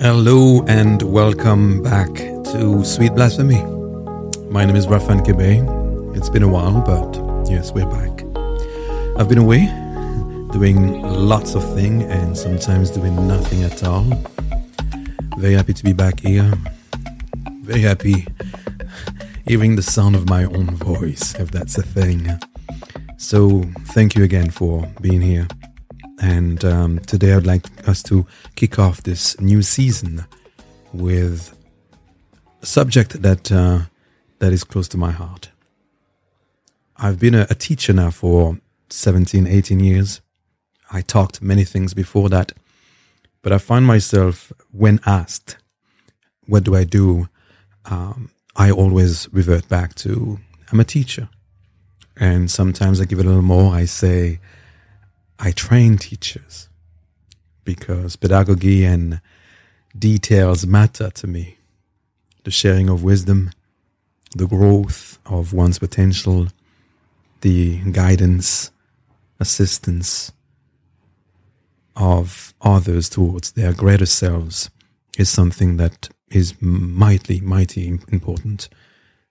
Hello and welcome back to Sweet Blasphemy. My name is Raphan Kebe. It's been a while, but yes, we're back. I've been away doing lots of things and sometimes doing nothing at all. Very happy to be back here. Very happy hearing the sound of my own voice, if that's a thing. So, thank you again for being here. And um, today I'd like us to kick off this new season with a subject that uh, that is close to my heart. I've been a, a teacher now for 17, 18 years. I talked many things before that, but I find myself, when asked, what do I do? Um, I always revert back to, I'm a teacher. And sometimes I give it a little more. I say, I train teachers because pedagogy and details matter to me. The sharing of wisdom, the growth of one's potential, the guidance, assistance of others towards their greater selves is something that is mighty, mighty important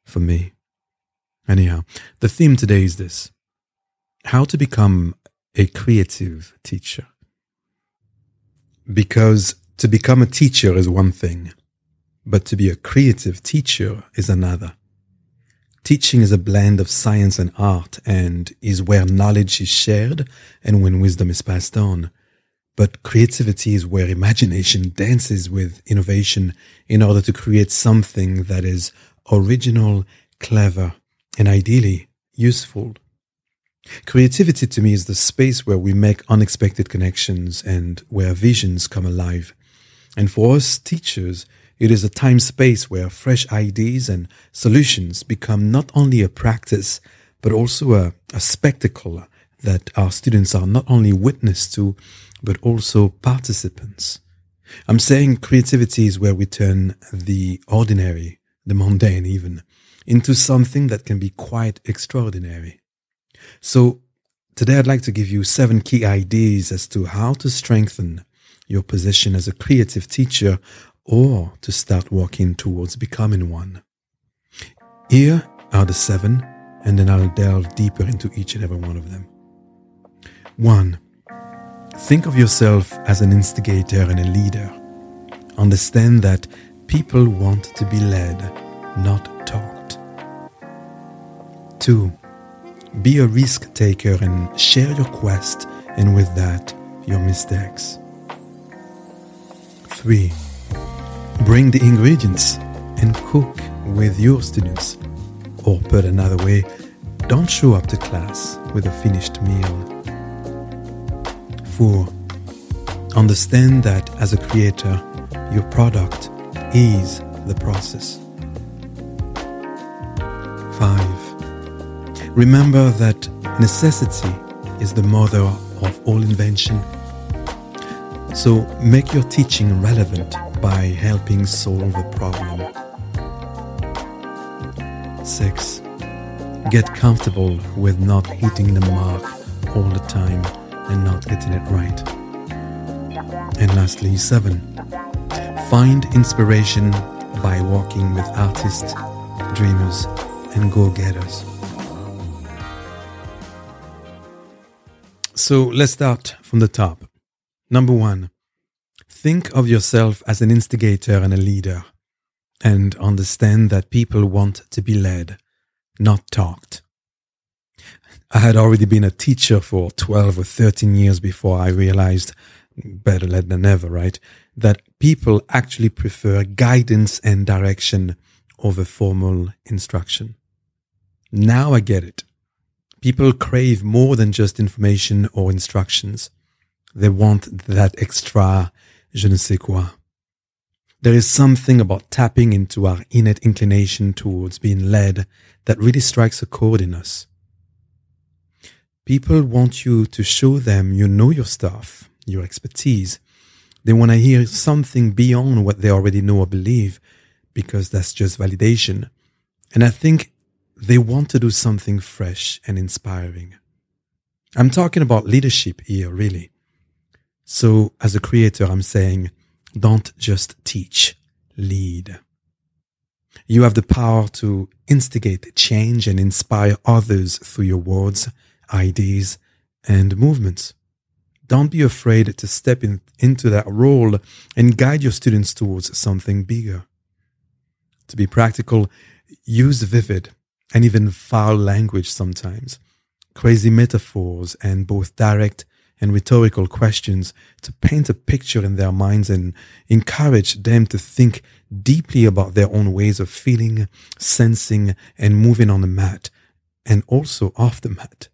for me. Anyhow, the theme today is this how to become a creative teacher. Because to become a teacher is one thing, but to be a creative teacher is another. Teaching is a blend of science and art and is where knowledge is shared and when wisdom is passed on. But creativity is where imagination dances with innovation in order to create something that is original, clever, and ideally useful. Creativity to me is the space where we make unexpected connections and where visions come alive. And for us teachers, it is a time space where fresh ideas and solutions become not only a practice, but also a, a spectacle that our students are not only witness to, but also participants. I'm saying creativity is where we turn the ordinary, the mundane even, into something that can be quite extraordinary. So today I'd like to give you seven key ideas as to how to strengthen your position as a creative teacher or to start working towards becoming one. Here are the seven, and then I'll delve deeper into each and every one of them. One, think of yourself as an instigator and a leader. Understand that people want to be led, not taught. Two, be a risk taker and share your quest, and with that, your mistakes. 3. Bring the ingredients and cook with your students. Or, put another way, don't show up to class with a finished meal. 4. Understand that as a creator, your product is the process. 5 Remember that necessity is the mother of all invention. So make your teaching relevant by helping solve a problem. 6. Get comfortable with not hitting the mark all the time and not getting it right. And lastly, 7. Find inspiration by walking with artists, dreamers, and go getters. So let's start from the top. Number one, think of yourself as an instigator and a leader, and understand that people want to be led, not talked. I had already been a teacher for 12 or 13 years before I realized, better led than ever, right? That people actually prefer guidance and direction over formal instruction. Now I get it. People crave more than just information or instructions. They want that extra je ne sais quoi. There is something about tapping into our innate inclination towards being led that really strikes a chord in us. People want you to show them you know your stuff, your expertise. They want to hear something beyond what they already know or believe because that's just validation. And I think they want to do something fresh and inspiring. I'm talking about leadership here, really. So as a creator, I'm saying, don't just teach, lead. You have the power to instigate change and inspire others through your words, ideas, and movements. Don't be afraid to step in, into that role and guide your students towards something bigger. To be practical, use vivid and even foul language sometimes, crazy metaphors, and both direct and rhetorical questions to paint a picture in their minds and encourage them to think deeply about their own ways of feeling, sensing, and moving on the mat, and also off the mat.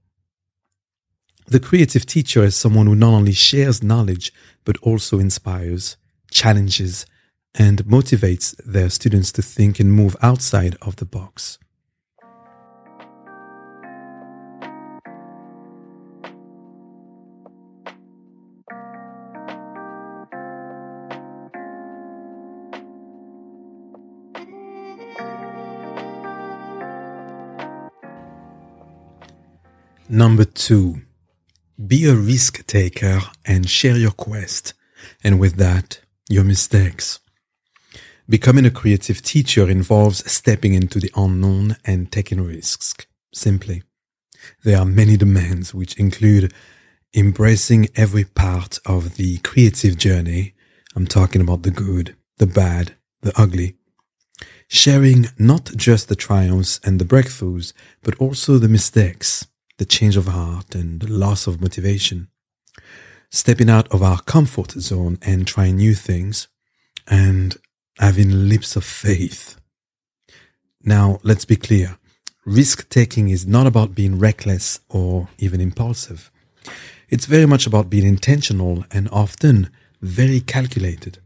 The creative teacher is someone who not only shares knowledge, but also inspires, challenges, and motivates their students to think and move outside of the box. Number two, be a risk taker and share your quest. And with that, your mistakes. Becoming a creative teacher involves stepping into the unknown and taking risks. Simply. There are many demands which include embracing every part of the creative journey. I'm talking about the good, the bad, the ugly. Sharing not just the triumphs and the breakthroughs, but also the mistakes, the change of heart and the loss of motivation. Stepping out of our comfort zone and trying new things and having leaps of faith. Now, let's be clear. Risk taking is not about being reckless or even impulsive. It's very much about being intentional and often very calculated.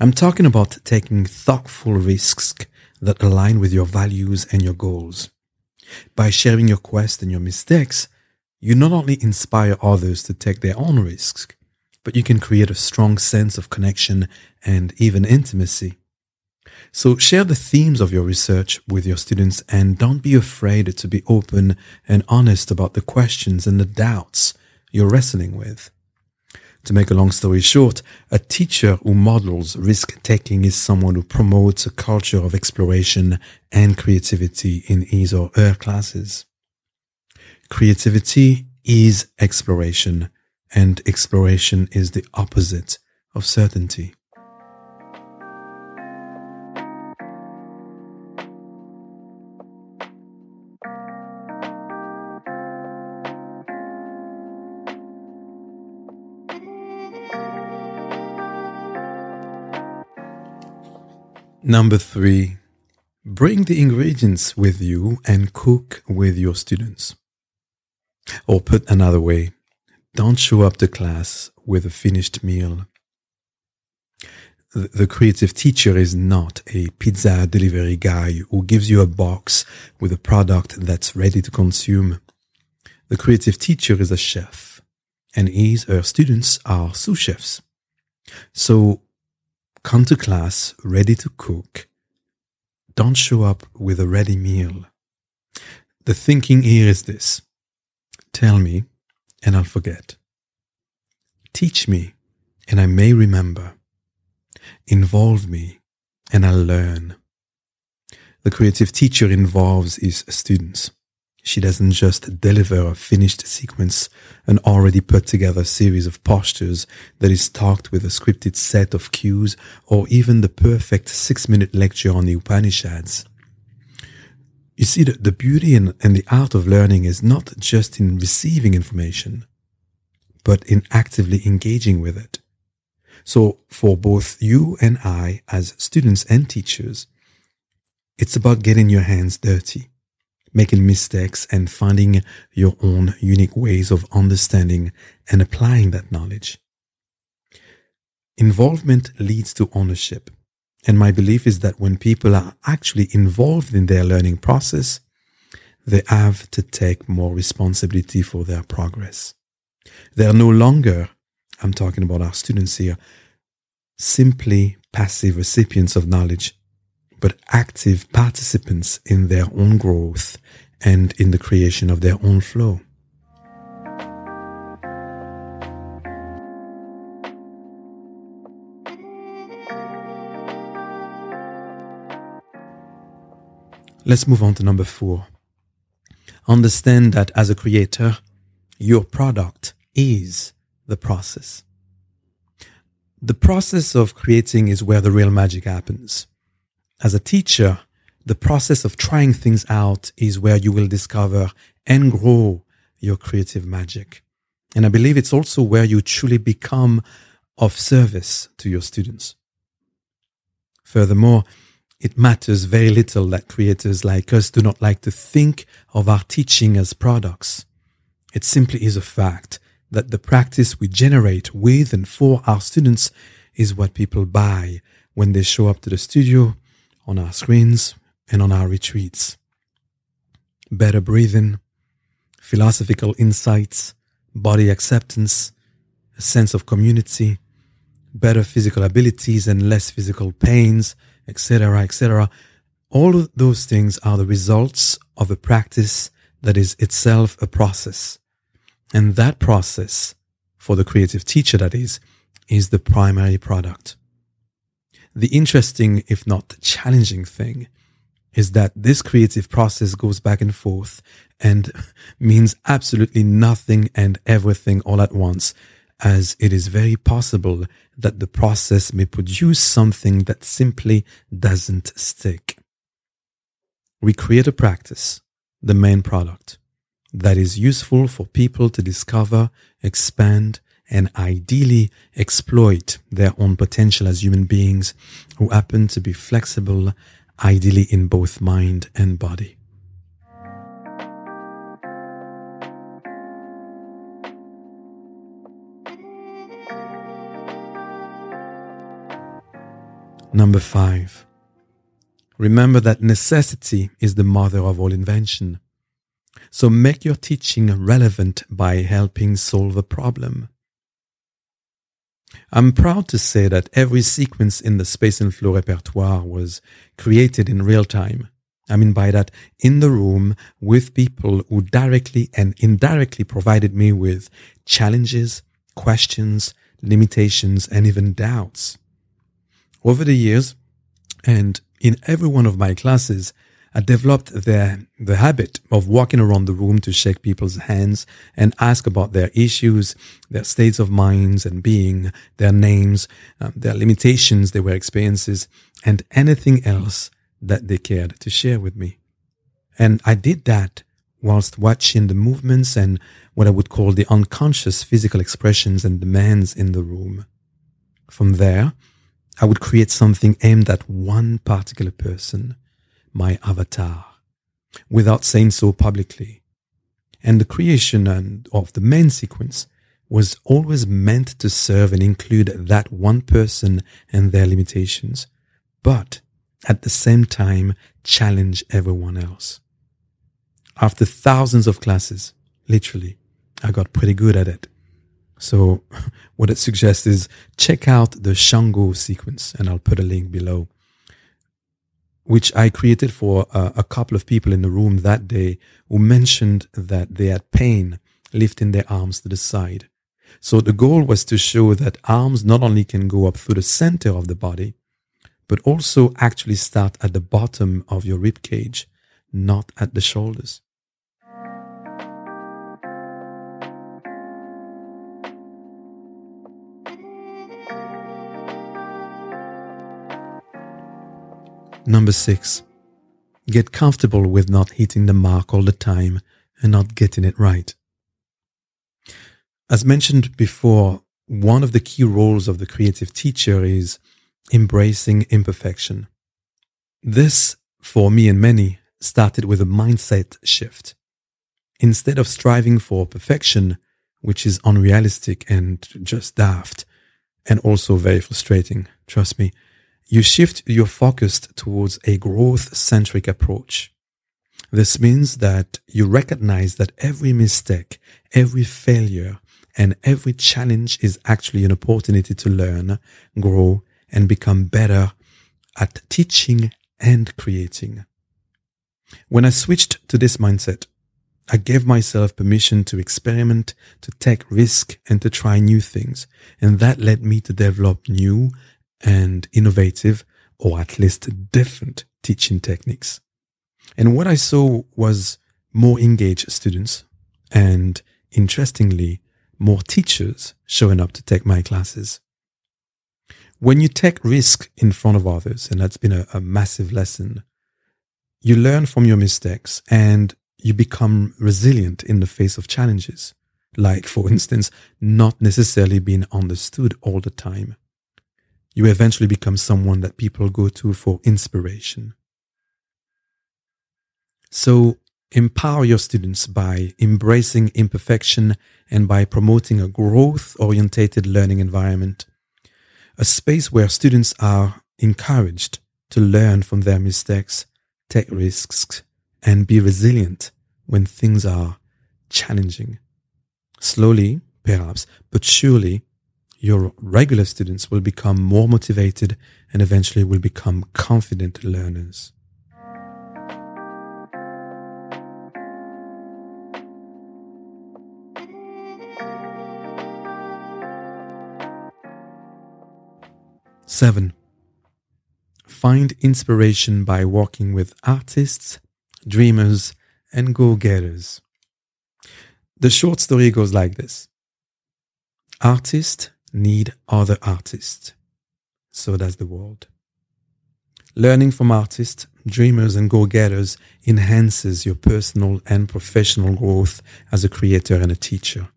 I'm talking about taking thoughtful risks that align with your values and your goals. By sharing your quest and your mistakes, you not only inspire others to take their own risks, but you can create a strong sense of connection and even intimacy. So share the themes of your research with your students and don't be afraid to be open and honest about the questions and the doubts you're wrestling with. To make a long story short, a teacher who models risk taking is someone who promotes a culture of exploration and creativity in his or her classes. Creativity is exploration, and exploration is the opposite of certainty. Number three, bring the ingredients with you and cook with your students. Or put another way, don't show up to class with a finished meal. The creative teacher is not a pizza delivery guy who gives you a box with a product that's ready to consume. The creative teacher is a chef, and his or her students are sous chefs. So Come to class ready to cook. Don't show up with a ready meal. The thinking here is this tell me, and I'll forget. Teach me, and I may remember. Involve me, and I'll learn. The creative teacher involves his students. She doesn't just deliver a finished sequence, an already put together series of postures that is talked with a scripted set of cues or even the perfect six minute lecture on the Upanishads. You see, the, the beauty and, and the art of learning is not just in receiving information, but in actively engaging with it. So for both you and I as students and teachers, it's about getting your hands dirty making mistakes and finding your own unique ways of understanding and applying that knowledge. Involvement leads to ownership. And my belief is that when people are actually involved in their learning process, they have to take more responsibility for their progress. They are no longer, I'm talking about our students here, simply passive recipients of knowledge, but active participants in their own growth and in the creation of their own flow. Let's move on to number four. Understand that as a creator, your product is the process. The process of creating is where the real magic happens. As a teacher, the process of trying things out is where you will discover and grow your creative magic. And I believe it's also where you truly become of service to your students. Furthermore, it matters very little that creators like us do not like to think of our teaching as products. It simply is a fact that the practice we generate with and for our students is what people buy when they show up to the studio, on our screens, and on our retreats. Better breathing, philosophical insights, body acceptance, a sense of community, better physical abilities and less physical pains, etc., etc. All of those things are the results of a practice that is itself a process. And that process, for the creative teacher that is, is the primary product. The interesting, if not challenging thing is that this creative process goes back and forth and means absolutely nothing and everything all at once, as it is very possible that the process may produce something that simply doesn't stick. We create a practice, the main product, that is useful for people to discover, expand, and ideally exploit their own potential as human beings who happen to be flexible, ideally in both mind and body. Number five. Remember that necessity is the mother of all invention. So make your teaching relevant by helping solve a problem. I'm proud to say that every sequence in the Space and Flow repertoire was created in real time. I mean by that, in the room with people who directly and indirectly provided me with challenges, questions, limitations, and even doubts. Over the years, and in every one of my classes, I developed the, the habit of walking around the room to shake people's hands and ask about their issues, their states of minds and being, their names, um, their limitations, their experiences, and anything else that they cared to share with me. And I did that whilst watching the movements and what I would call the unconscious physical expressions and demands in the room. From there, I would create something aimed at one particular person, my avatar, without saying so publicly. And the creation and of the main sequence was always meant to serve and include that one person and their limitations, but at the same time challenge everyone else. After thousands of classes, literally, I got pretty good at it. So what it suggests is check out the Shango sequence, and I'll put a link below, which I created for uh, a couple of people in the room that day who mentioned that they had pain lifting their arms to the side. So the goal was to show that arms not only can go up through the center of the body, but also actually start at the bottom of your rib cage, not at the shoulders. Number six, get comfortable with not hitting the mark all the time and not getting it right. As mentioned before, one of the key roles of the creative teacher is embracing imperfection. This, for me and many, started with a mindset shift. Instead of striving for perfection, which is unrealistic and just daft, and also very frustrating, trust me, you shift your focus towards a growth centric approach. This means that you recognize that every mistake, every failure, and every challenge is actually an opportunity to learn, grow, and become better at teaching and creating. When I switched to this mindset, I gave myself permission to experiment, to take risk and to try new things. And that led me to develop new and innovative or at least different teaching techniques. And what I saw was more engaged students and interestingly, more teachers showing up to take my classes. When you take risk in front of others, and that's been a, a massive lesson, you learn from your mistakes and you become resilient in the face of challenges. Like, for instance, not necessarily being understood all the time. You eventually become someone that people go to for inspiration. So empower your students by embracing imperfection and by promoting a growth orientated learning environment, a space where students are encouraged to learn from their mistakes, take risks, and be resilient when things are challenging. Slowly, perhaps, but surely, your regular students will become more motivated and eventually will become confident learners. Seven, find inspiration by working with artists, dreamers, and go getters. The short story goes like this Artists need other artists. So does the world. Learning from artists, dreamers, and go getters enhances your personal and professional growth as a creator and a teacher.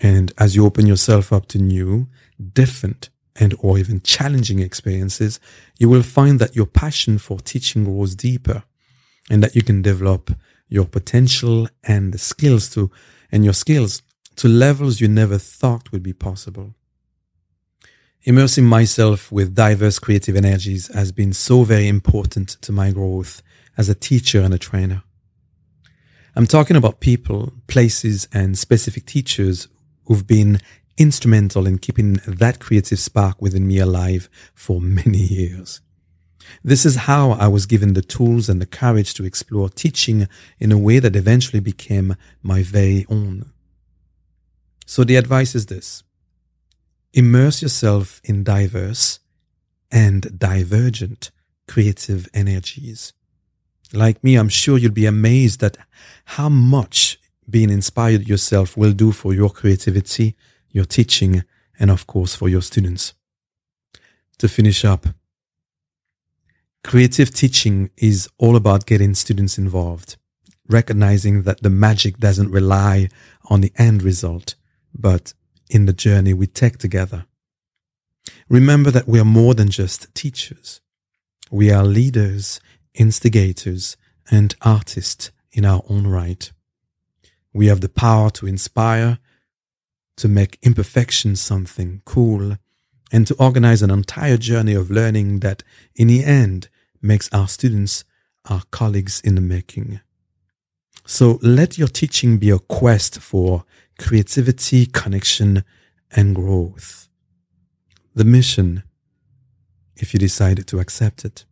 And as you open yourself up to new, different, and or even challenging experiences, you will find that your passion for teaching grows deeper and that you can develop your potential and the skills to, and your skills to levels you never thought would be possible. Immersing myself with diverse creative energies has been so very important to my growth as a teacher and a trainer. I'm talking about people, places, and specific teachers who've been instrumental in keeping that creative spark within me alive for many years. This is how I was given the tools and the courage to explore teaching in a way that eventually became my very own. So the advice is this. Immerse yourself in diverse and divergent creative energies. Like me, I'm sure you'll be amazed at how much being inspired yourself will do for your creativity your teaching, and of course for your students. To finish up, creative teaching is all about getting students involved, recognizing that the magic doesn't rely on the end result, but in the journey we take together. Remember that we are more than just teachers. We are leaders, instigators, and artists in our own right. We have the power to inspire, to make imperfection something cool, and to organize an entire journey of learning that, in the end, makes our students our colleagues in the making. So let your teaching be a quest for creativity, connection, and growth. The mission, if you decide to accept it,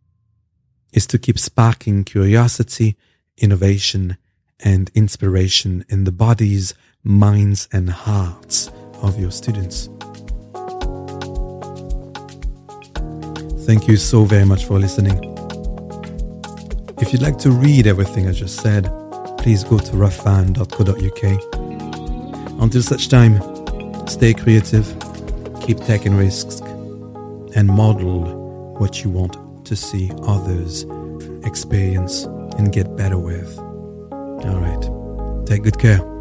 is to keep sparking curiosity, innovation, and inspiration in the bodies minds, and hearts of your students. Thank you so very much for listening. If you'd like to read everything I just said, please go to raphan.co.uk. Until such time, stay creative, keep taking risks, and model what you want to see others experience and get better with. All right. Take good care.